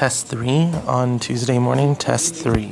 Test three on Tuesday morning. Test three.